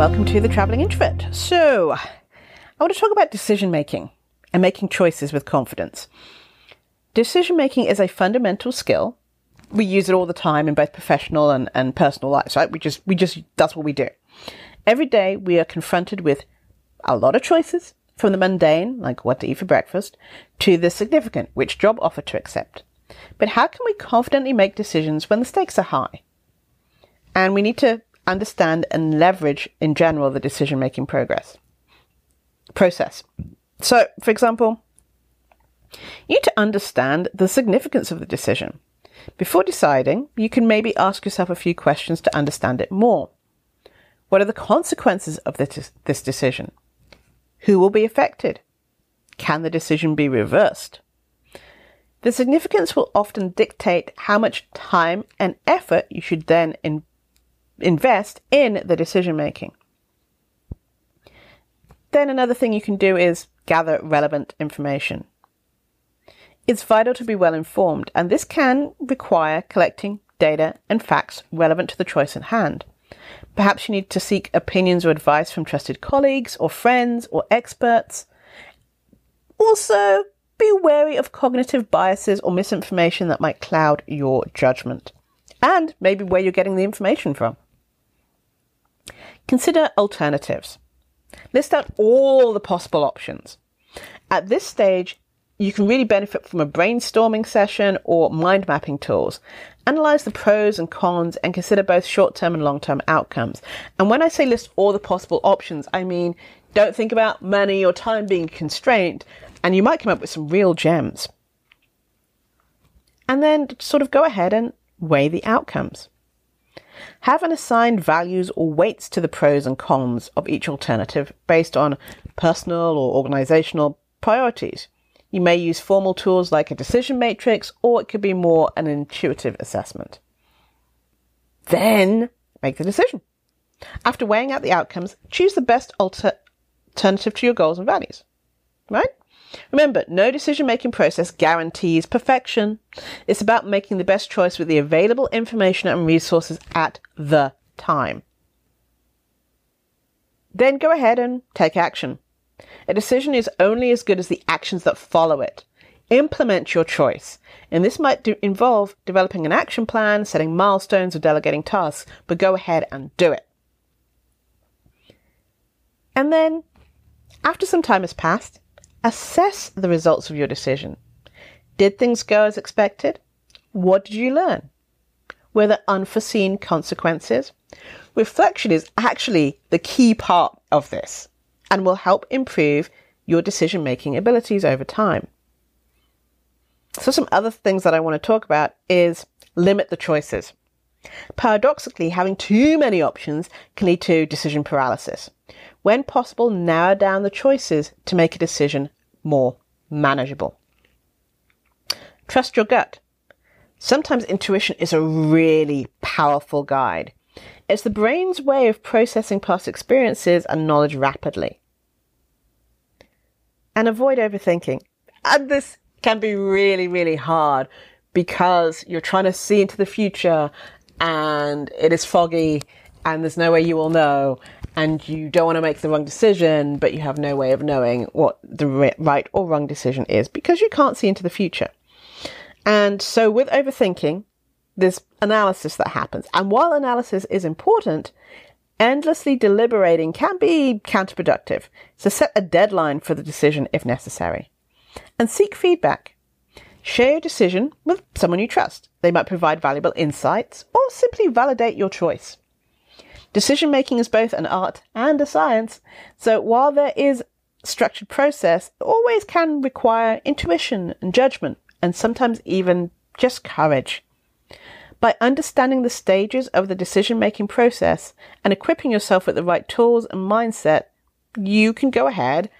welcome to The Traveling Introvert. So, I want to talk about decision making and making choices with confidence. Decision making is a fundamental skill. We use it all the time in both professional and, and personal lives, right? We just, we just, that's what we do. Every day we are confronted with a lot of choices from the mundane, like what to eat for breakfast, to the significant, which job offer to accept. But how can we confidently make decisions when the stakes are high? And we need to understand and leverage in general the decision making progress process. So, for example, you need to understand the significance of the decision. Before deciding, you can maybe ask yourself a few questions to understand it more. What are the consequences of this, this decision? Who will be affected? Can the decision be reversed? The significance will often dictate how much time and effort you should then in, invest in the decision making. Then another thing you can do is gather relevant information. It's vital to be well informed, and this can require collecting data and facts relevant to the choice at hand. Perhaps you need to seek opinions or advice from trusted colleagues or friends or experts. Also, be wary of cognitive biases or misinformation that might cloud your judgment, and maybe where you're getting the information from. Consider alternatives. List out all the possible options. At this stage, you can really benefit from a brainstorming session or mind mapping tools. Analyze the pros and cons and consider both short term and long term outcomes. And when I say list all the possible options, I mean don't think about money or time being constrained, and you might come up with some real gems. And then sort of go ahead and weigh the outcomes. Have an assigned values or weights to the pros and cons of each alternative based on personal or organizational priorities. You may use formal tools like a decision matrix, or it could be more an intuitive assessment. Then make the decision. After weighing out the outcomes, choose the best alter- alternative to your goals and values. Right? Remember, no decision making process guarantees perfection. It's about making the best choice with the available information and resources at the time. Then go ahead and take action. A decision is only as good as the actions that follow it. Implement your choice. And this might do involve developing an action plan, setting milestones, or delegating tasks, but go ahead and do it. And then, after some time has passed, Assess the results of your decision. Did things go as expected? What did you learn? Were there unforeseen consequences? Reflection is actually the key part of this and will help improve your decision making abilities over time. So, some other things that I want to talk about is limit the choices. Paradoxically, having too many options can lead to decision paralysis. When possible, narrow down the choices to make a decision more manageable. Trust your gut. Sometimes intuition is a really powerful guide. It's the brain's way of processing past experiences and knowledge rapidly. And avoid overthinking. And this can be really, really hard because you're trying to see into the future and it is foggy and there's no way you will know and you don't want to make the wrong decision, but you have no way of knowing what the right or wrong decision is because you can't see into the future. And so with overthinking, there's analysis that happens. And while analysis is important, endlessly deliberating can be counterproductive. So set a deadline for the decision if necessary. And seek feedback. Share your decision with someone you trust. They might provide valuable insights or simply validate your choice. Decision making is both an art and a science. So while there is structured process, it always can require intuition and judgment and sometimes even just courage. By understanding the stages of the decision making process and equipping yourself with the right tools and mindset, you can go ahead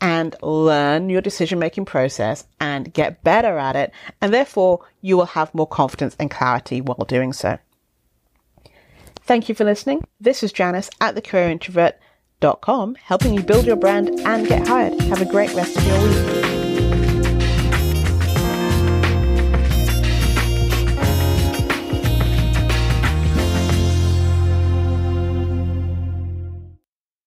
and learn your decision making process and get better at it. And therefore you will have more confidence and clarity while doing so. Thank you for listening. This is Janice at thecareerintrovert.com, helping you build your brand and get hired. Have a great rest of your week.